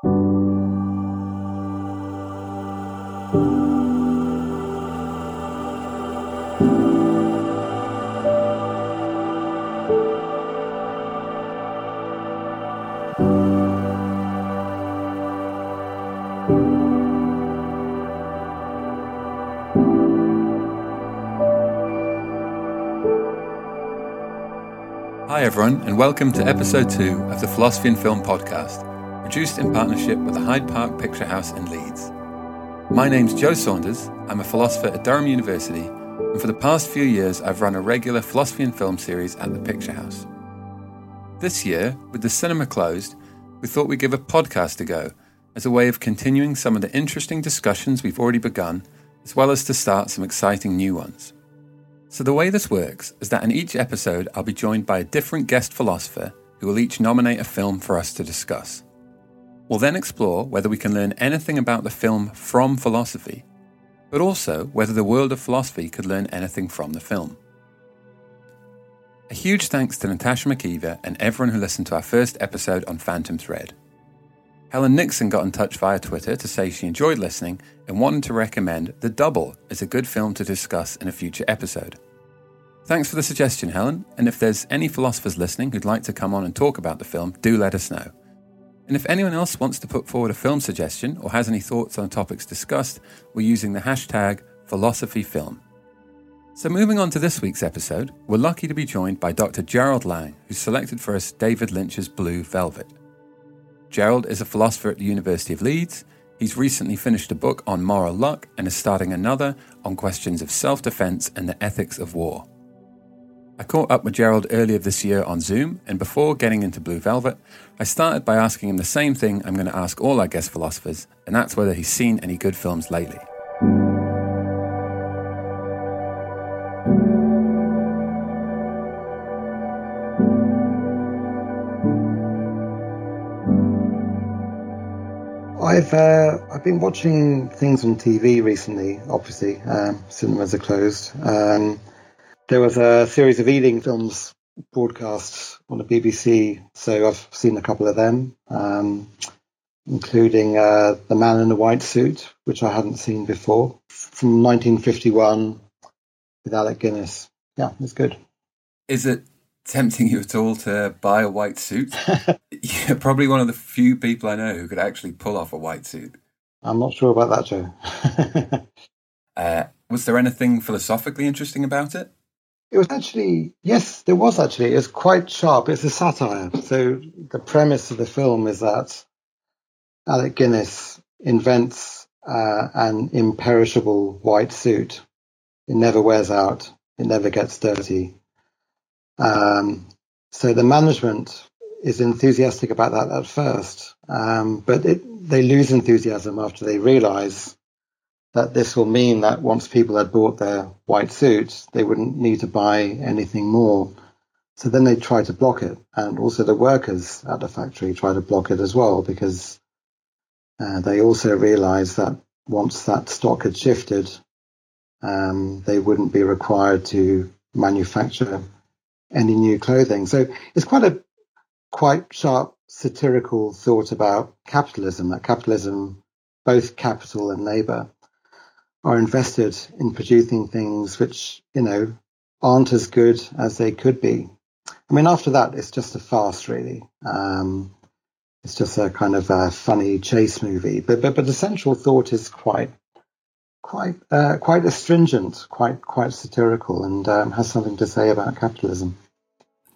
Hi, everyone, and welcome to episode two of the Philosophy and Film podcast, produced in partnership with the Hyde Park Picture House in Leeds. My name's Joe Saunders. I'm a philosopher at Durham University, and for the past few years, I've run a regular philosophy and film series at the Picture House. This year, with the cinema closed, we thought we'd give a podcast a go as a way of continuing some of the interesting discussions we've already begun, as well as to start some exciting new ones. So, the way this works is that in each episode, I'll be joined by a different guest philosopher who will each nominate a film for us to discuss. We'll then explore whether we can learn anything about the film from philosophy, but also whether the world of philosophy could learn anything from the film. A huge thanks to Natasha McKeever and everyone who listened to our first episode on Phantom Thread. Helen Nixon got in touch via Twitter to say she enjoyed listening and wanted to recommend The Double as a good film to discuss in a future episode. Thanks for the suggestion, Helen, and if there's any philosophers listening who'd like to come on and talk about the film, do let us know. And if anyone else wants to put forward a film suggestion or has any thoughts on topics discussed, we're using the hashtag philosophyfilm. So, moving on to this week's episode, we're lucky to be joined by Dr. Gerald Lang, who selected for us David Lynch's Blue Velvet. Gerald is a philosopher at the University of Leeds. He's recently finished a book on moral luck and is starting another on questions of self defense and the ethics of war. I caught up with Gerald earlier this year on Zoom, and before getting into Blue Velvet, I started by asking him the same thing I'm going to ask all our guest philosophers, and that's whether he's seen any good films lately. I've uh, I've been watching things on TV recently. Obviously, um, cinemas are closed. Um, there was a series of Ealing films broadcast on the BBC, so I've seen a couple of them, um, including uh, The Man in the White Suit, which I hadn't seen before, from 1951 with Alec Guinness. Yeah, it's good. Is it tempting you at all to buy a white suit? You're probably one of the few people I know who could actually pull off a white suit. I'm not sure about that, Joe. uh, was there anything philosophically interesting about it? It was actually, yes, there was actually. It's quite sharp. It's a satire. So the premise of the film is that Alec Guinness invents uh, an imperishable white suit. It never wears out. It never gets dirty. Um, so the management is enthusiastic about that at first, um, but it, they lose enthusiasm after they realize that this will mean that once people had bought their white suits, they wouldn't need to buy anything more. So then they try to block it, and also the workers at the factory try to block it as well because uh, they also realize that once that stock had shifted, um, they wouldn't be required to manufacture any new clothing. So it's quite a quite sharp satirical thought about capitalism, that capitalism, both capital and labor, are invested in producing things which, you know, aren't as good as they could be. I mean, after that, it's just a farce, really. Um, it's just a kind of a funny chase movie. But, but, but the central thought is quite, quite, uh, quite astringent, quite, quite satirical, and um, has something to say about capitalism.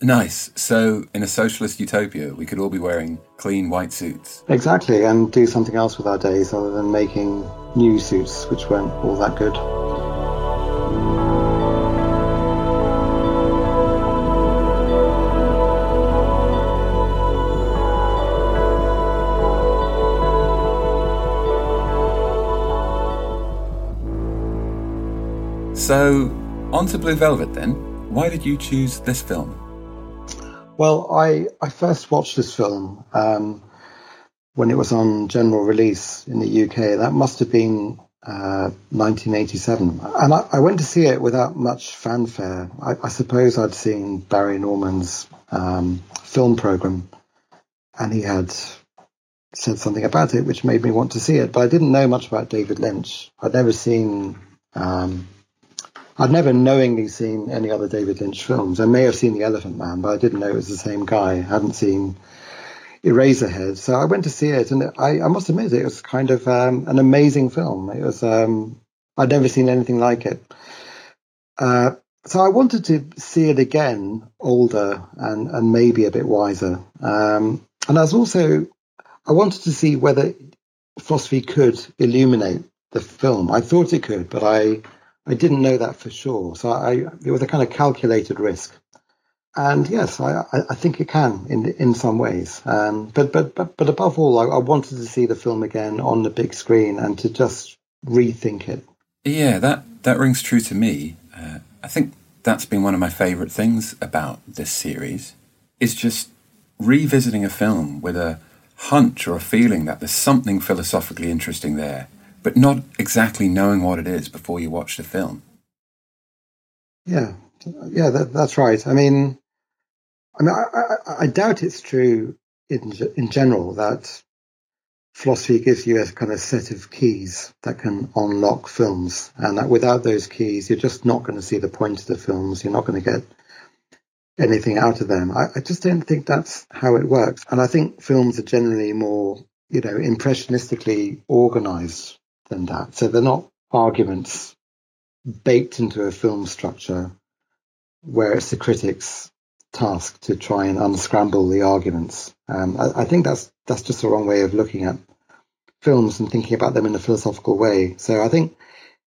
Nice. So, in a socialist utopia, we could all be wearing clean white suits. Exactly, and do something else with our days other than making new suits, which weren't all that good. So, on to Blue Velvet then. Why did you choose this film? Well, I, I first watched this film um, when it was on general release in the UK. That must have been uh, 1987. And I, I, went to see it without much fanfare. I, I suppose I'd seen Barry Norman's um, film program, and he had said something about it, which made me want to see it. But I didn't know much about David Lynch. I'd never seen, um, I'd never knowingly seen any other David Lynch films. I may have seen The Elephant Man, but I didn't know it was the same guy. I hadn't seen Eraserhead. So I went to see it, and I, I must admit, it was kind of um, an amazing film. It was, um, I'd never seen anything like it. Uh, so I wanted to see it again, older and, and maybe a bit wiser. Um, and I was also I wanted to see whether philosophy could illuminate the film. I thought it could, but I I didn't know that for sure. So I it was a kind of calculated risk. And yes, I, I think it can in in some ways. Um, but, but but but above all, I, I wanted to see the film again on the big screen and to just rethink it. Yeah, that that rings true to me. Uh, I think that's been one of my favourite things about this series. Is just revisiting a film with a hunch or a feeling that there's something philosophically interesting there, but not exactly knowing what it is before you watch the film. Yeah, yeah, that, that's right. I mean, I mean, I, I, I doubt it's true in in general that philosophy gives you a kind of set of keys that can unlock films, and that without those keys, you're just not going to see the point of the films. You're not going to get anything out of them. I, I, just don't think that's how it works. And I think films are generally more, you know, impressionistically organized than that. So they're not arguments baked into a film structure where it's the critic's task to try and unscramble the arguments. Um, I, I think that's that's just the wrong way of looking at films and thinking about them in a philosophical way. So I think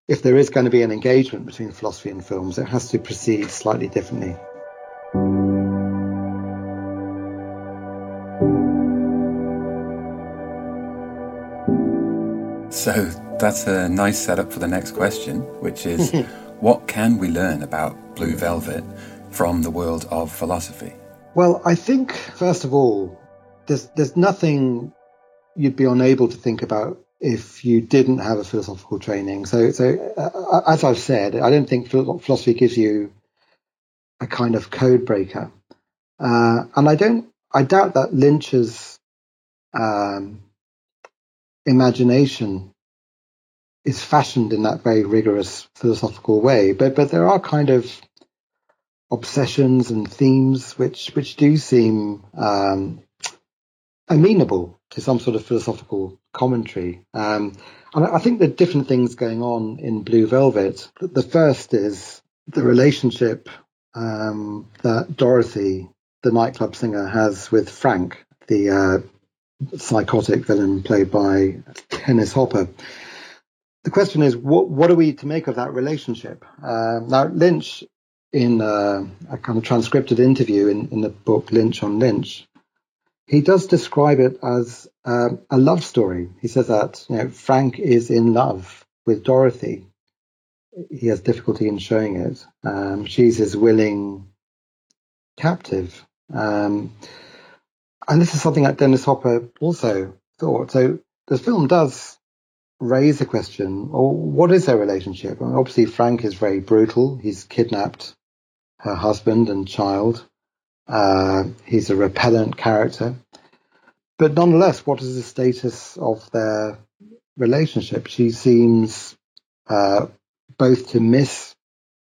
if there is going to be an engagement between philosophy and films, it has to proceed slightly differently. So that's a nice setup for the next question, which is what can we learn about Blue Velvet from the world of philosophy? Well, I think, first of all, there's, there's nothing you'd be unable to think about if you didn't have a philosophical training. So, so uh, as I've said, I don't think philosophy gives you a kind of code breaker, uh, and I don't. I doubt that Lynch's um, imagination is fashioned in that very rigorous philosophical way. But but there are kind of obsessions and themes which which do seem um, amenable to some sort of philosophical commentary. Um, and I think there are different things going on in Blue Velvet. The first is the relationship um, that Dorothy, the nightclub singer, has with Frank, the uh, psychotic villain played by Dennis Hopper the question is, what, what are we to make of that relationship? Uh, now, Lynch, in uh, a kind of transcripted interview in, in the book Lynch on Lynch, he does describe it as um, a love story. He says that you know, Frank is in love with Dorothy. He has difficulty in showing it. Um, she's his willing captive. Um, and this is something that Dennis Hopper also thought. So the film does raise the question, or what is their relationship? I mean, obviously, Frank is very brutal. He's kidnapped her husband and child. Uh, he's a repellent character. But nonetheless, what is the status of their relationship? She seems uh, both to miss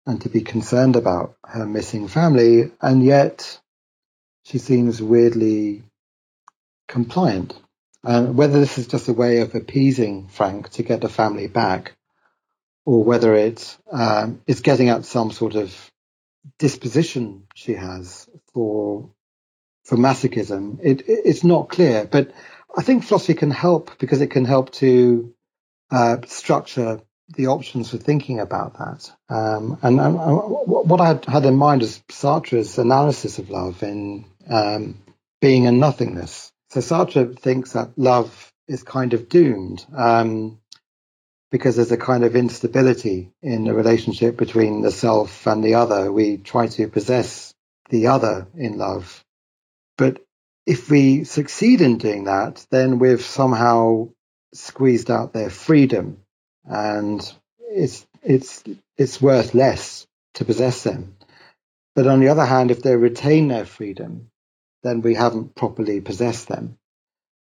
and to be concerned about her missing family, and yet she seems weirdly compliant. And whether this is just a way of appeasing Frank to get the family back, or whether it um, is getting at some sort of disposition she has for for masochism, it, it, it's not clear. But I think philosophy can help because it can help to uh, structure the options for thinking about that. Um, and, and, what I had, had, in mind is Sartre's analysis of love in um, Being and Nothingness, so Sartre thinks that love is kind of doomed um, because there's a kind of instability in the relationship between the self and the other. We try to possess the other in love. But if we succeed in doing that, then we've somehow squeezed out their freedom and it's, it's, it's worth less to possess them. But on the other hand, if they retain their freedom, then we haven't properly possessed them.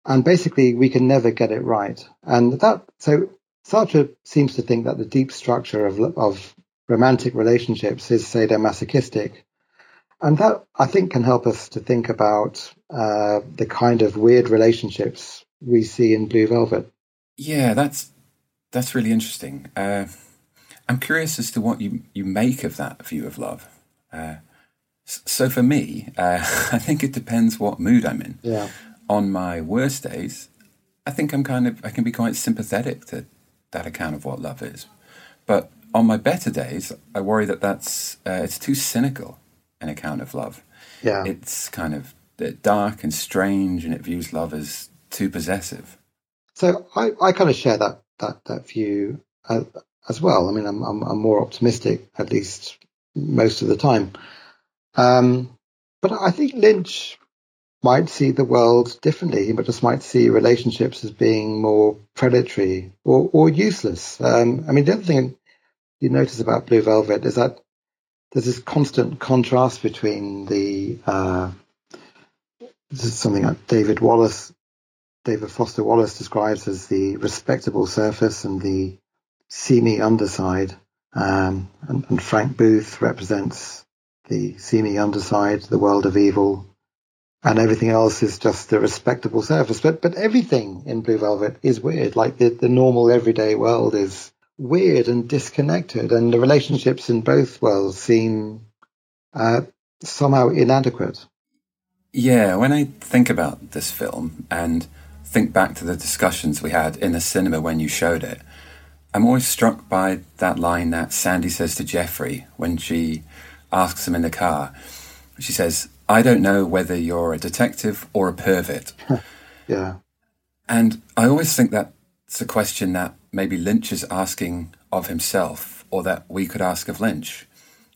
and basically we can never get it right. And that so Sartre seems to think that the deep structure of of romantic relationships is sadomasochistic, and that I think can help us to think about uh, the kind of weird relationships we see in Blue Velvet. Yeah, that's that's really interesting. Uh, I'm curious as to what you you make of that view of love. Uh, so for me, uh, I think it depends what mood I'm in. Yeah. On my worst days, I think I'm kind of I can be quite sympathetic to that account of what love is. But on my better days, I worry that that's uh, it's too cynical an account of love. Yeah. It's kind of uh, dark and strange, and it views love as too possessive. So I, I kind of share that that that view as, uh, as well. I mean, I'm, I'm, I'm more optimistic at least most of the time. Um, but I think Lynch might see the world differently. but just might see relationships as being more predatory or, or useless. Um, I mean, the other thing you notice about Blue Velvet is that there's this constant contrast between the uh, this is something that David Wallace, David Foster Wallace describes as the respectable surface and the seamy underside. Um, and, and Frank Booth represents the seeming underside, the world of evil, and everything else is just the respectable surface. But but everything in Blue Velvet is weird. Like the, the normal everyday world is weird and disconnected, and the relationships in both worlds seem uh, somehow inadequate. Yeah, when I think about this film and think back to the discussions we had in the cinema when you showed it, I'm always struck by that line that Sandy says to Jeffrey when she asks him in the car. She says, I don't know whether you're a detective or a pervert. yeah. And I always think that it's a question that maybe Lynch is asking of himself or that we could ask of Lynch.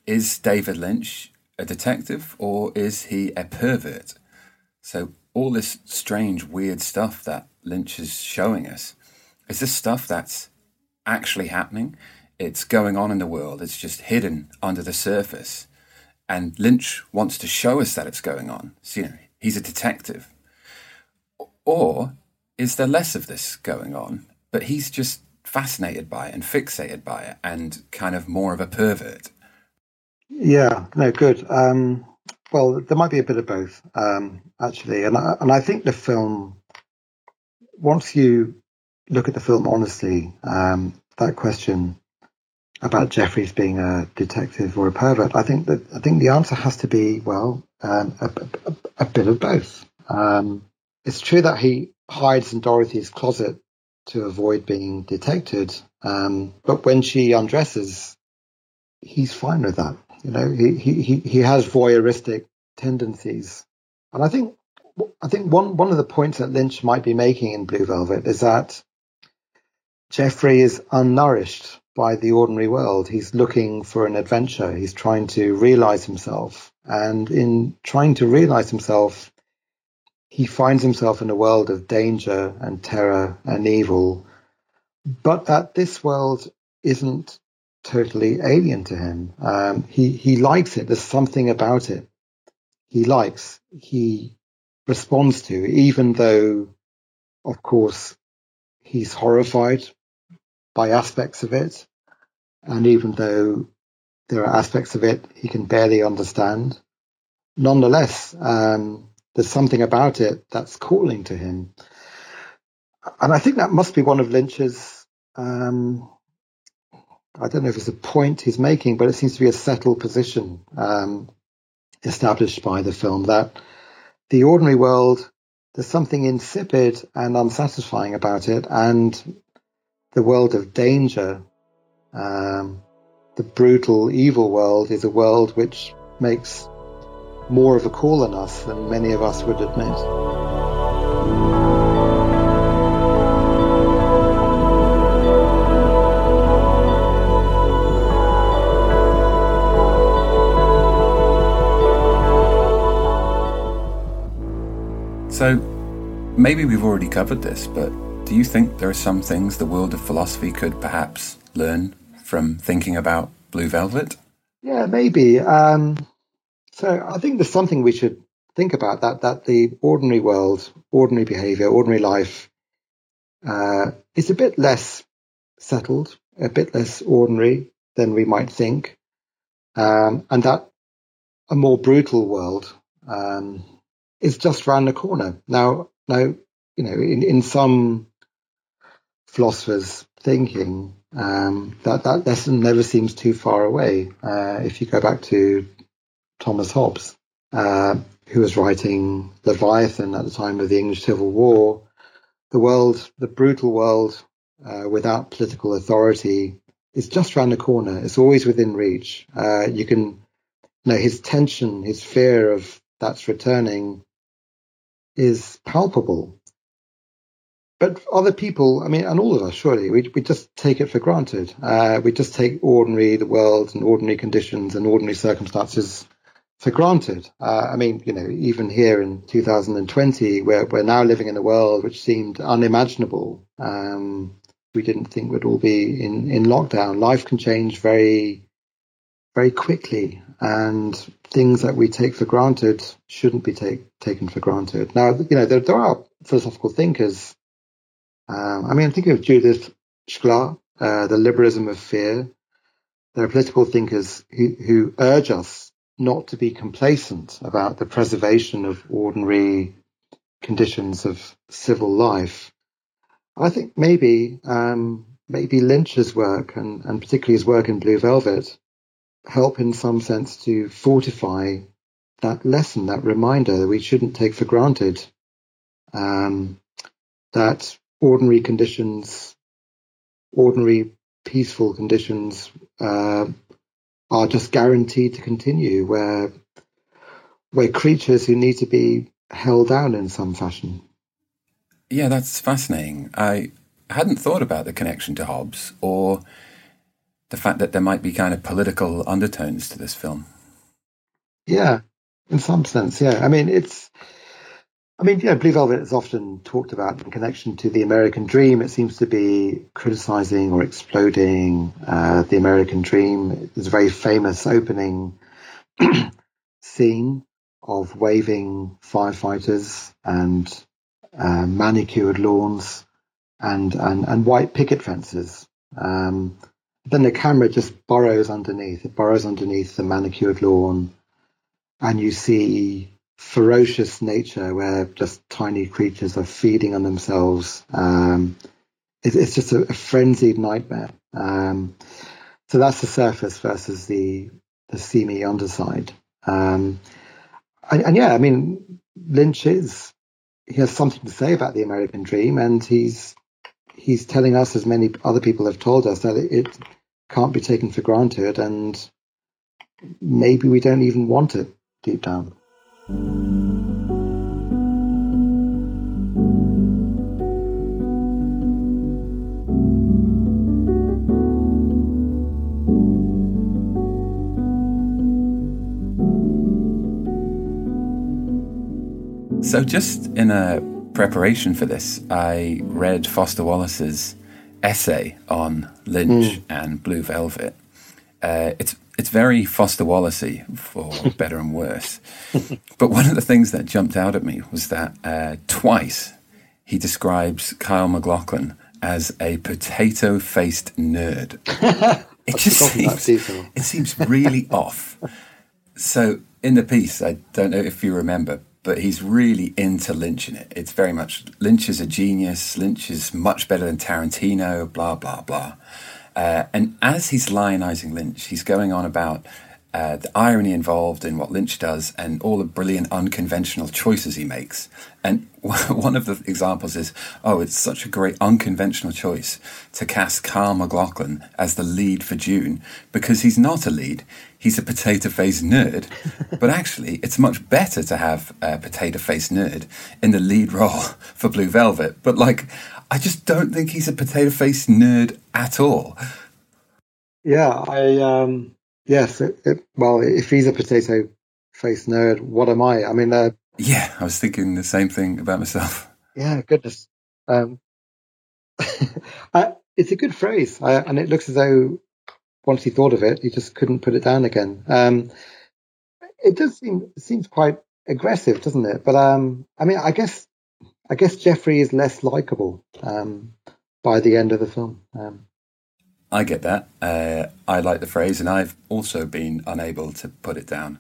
Is David Lynch a detective or is he a pervert? So, all this strange, weird stuff that Lynch is showing us is this stuff that's actually happening. It's going on in the world, it's just hidden under the surface. And Lynch wants to show us that it's going on. So, you know, he's a detective. Or is there less of this going on, but he's just fascinated by it and fixated by it and kind of more of a pervert? Yeah, no, good. Um, well, there might be a bit of both, um, actually. And I, and I think the film, once you look at the film honestly, um, that question about Jeffries being a detective or a pervert, I think that I think the answer has to be well, um, a, a, a, bit of both. Um, it's true that he hides in Dorothy's closet to avoid being detected, um, but when she undresses, he's fine with that. You know, he he he has voyeuristic tendencies, and I think I think one one of the points that Lynch might be making in Blue Velvet is that Jeffrey is unnourished by the ordinary world. He's looking for an adventure. He's trying to realize himself. And in trying to realize himself, he finds himself in a world of danger and terror and evil. But that this world isn't totally alien to him. Um, he, he likes it. There's something about it he likes, he responds to, even though, of course, he's horrified by aspects of it. And even though there are aspects of it he can barely understand, nonetheless, um, there's something about it that's calling to him. And I think that must be one of Lynch's, um, I don't know if it's a point he's making, but it seems to be a settled position um, established by the film that the ordinary world, there's something insipid and unsatisfying about it. And the world of danger, um, the brutal, evil world, is a world which makes more of a call on us than many of us would admit. So, maybe we've already covered this, but do you think there are some things the world of philosophy could perhaps learn from thinking about Blue Velvet? Yeah, maybe. Um, so I think there's something we should think about that that the ordinary world, ordinary behavior, ordinary life uh, is a bit less settled, a bit less ordinary than we might think, um, and that a more brutal world um, is just round the corner. Now, now you know, in, in some philosophers' thinking, um, that that lesson never seems too far away. Uh, if you go back to Thomas Hobbes, uh, who was writing Leviathan at the time of the English Civil War, the world, the brutal world uh, without political authority, is just around the corner. It's always within reach. Uh, you can, you know, his tension, his fear of that's returning is palpable. But other people, I mean, and all of us, surely, we, we just take it for granted. Uh, we just take ordinary, the world and ordinary conditions and ordinary circumstances for granted. Uh, I mean, you know, even here in 2020, we're, we're now living in a world which seemed unimaginable. Um, we didn't think we'd all be in, in lockdown. Life can change very, very quickly, and things that we take for granted shouldn't be take, taken for granted. Now, you know, there, there are philosophical thinkers. Um, I mean, think of Judith Shklar, uh, the liberalism of fear. There are political thinkers who, who urge us not to be complacent about the preservation of ordinary conditions of civil life. I think maybe um, maybe Lynch's work and, and particularly his work in Blue Velvet help in some sense to fortify that lesson, that reminder that we shouldn't take for granted um, that ordinary conditions, ordinary peaceful conditions uh, are just guaranteed to continue, where where creatures who need to be held down in some fashion. Yeah, that's fascinating. I hadn't thought about the connection to Hobbes or the fact that there might be kind of political undertones to this film. Yeah, in some sense, yeah. I mean, it's I mean, you know, Blue Velvet is often talked about in connection to the American dream. It seems to be criticizing or exploding uh, the American dream. There's a very famous opening scene of waving firefighters and uh, manicured lawns and, and, and white picket fences. Um, then the camera just burrows underneath. It burrows underneath the manicured lawn, and you see ferocious nature where just tiny creatures are feeding on themselves. Um, it, it's just a, a, frenzied nightmare. Um, so that's the surface versus the the seamy underside. Um, and, and, yeah, I mean, Lynch is he has something to say about the American dream, and he's he's telling us, as many other people have told us, that it, it can't be taken for granted, and maybe we don't even want it deep down. So, just in a preparation for this, I read Foster Wallace's essay on Lynch mm. and Blue Velvet. Uh, it's it's very Foster Wallacey for better and worse. but one of the things that jumped out at me was that uh, twice he describes Kyle MacLachlan as a potato-faced nerd. it just seems it seems really off. So in the piece, I don't know if you remember, but he's really into Lynch in it. It's very much Lynch is a genius. Lynch is much better than Tarantino. Blah blah blah. Uh, and as he's lionizing Lynch, he's going on about uh, the irony involved in what Lynch does and all the brilliant unconventional choices he makes. And one of the examples is, oh, it's such a great unconventional choice to cast Kyle MacLachlan as the lead for Dune because he's not a lead. He's a potato faced nerd. but actually, it's much better to have a potato faced nerd in the lead role for Blue Velvet. But like, I just don't think he's a potato faced nerd at all. Yeah, I um yes, it, it, well, if he's a potato face nerd, what am I? I mean, uh, yeah, I was thinking the same thing about myself. Yeah, goodness. Um, I, it's a good phrase, I, and it looks as though once he thought of it, he just couldn't put it down again. Um, it does seem it seems quite aggressive, doesn't it? But um, I mean, I guess I guess Jeffrey is less likable um, by the end of the film. I get that. Uh, I like the phrase, and I've also been unable to put it down.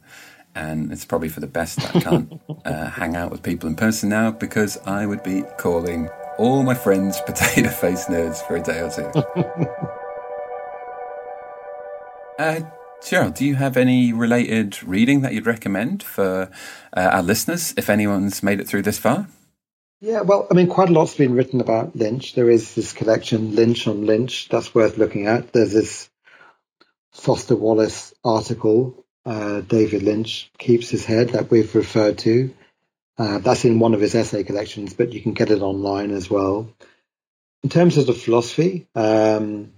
And it's probably for the best that I can't uh, hang out with people in person now because I would be calling all my friends potato face nerds for a day or two. uh, Gerald, do you have any related reading that you'd recommend for uh, our listeners if anyone's made it through this far? Yeah, well, I mean, quite a lot's been written about Lynch. There is this collection, Lynch on Lynch, that's worth looking at. There's this Foster Wallace article, uh, David Lynch Keeps His Head, that we've referred to. Uh, that's in one of his essay collections, but you can get it online as well. In terms of the philosophy, um,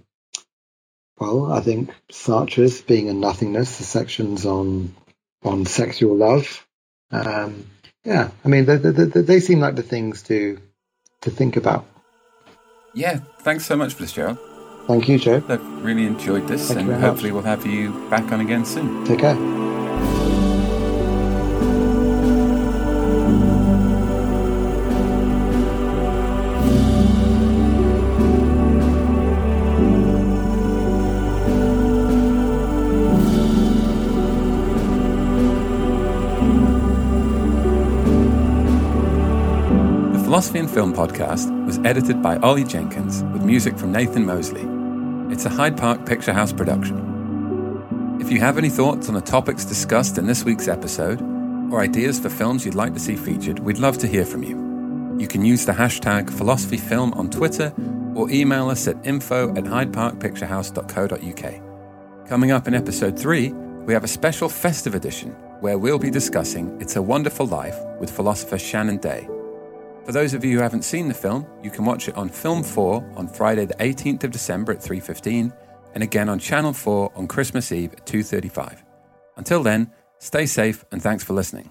well, I think Sartre's Being a Nothingness, the sections on on sexual love. Um, yeah, I mean, they, they, they, seem like the things to to think about. Yeah, thanks so much for this, Gerald. Thank you, Joe. I've really enjoyed this, Thank and hopefully much. we'll have you back on again soon. Take care. Film podcast was edited by Ollie Jenkins with music from Nathan Moseley. It's a Hyde Park Picture House production. If you have any thoughts on the topics discussed in this week's episode, or ideas for films you'd like to see featured, we'd love to hear from you. You can use the hashtag philosophyfilm on Twitter or email us at info at hydeparkpicturehouse.co.uk. Coming up in episode 3, we have a special festive edition where we'll be discussing It's a Wonderful Life with philosopher Shannon Day. For those of you who haven't seen the film, you can watch it on Film 4 on Friday the 18th of December at 3:15 and again on Channel 4 on Christmas Eve at 2:35. Until then, stay safe and thanks for listening.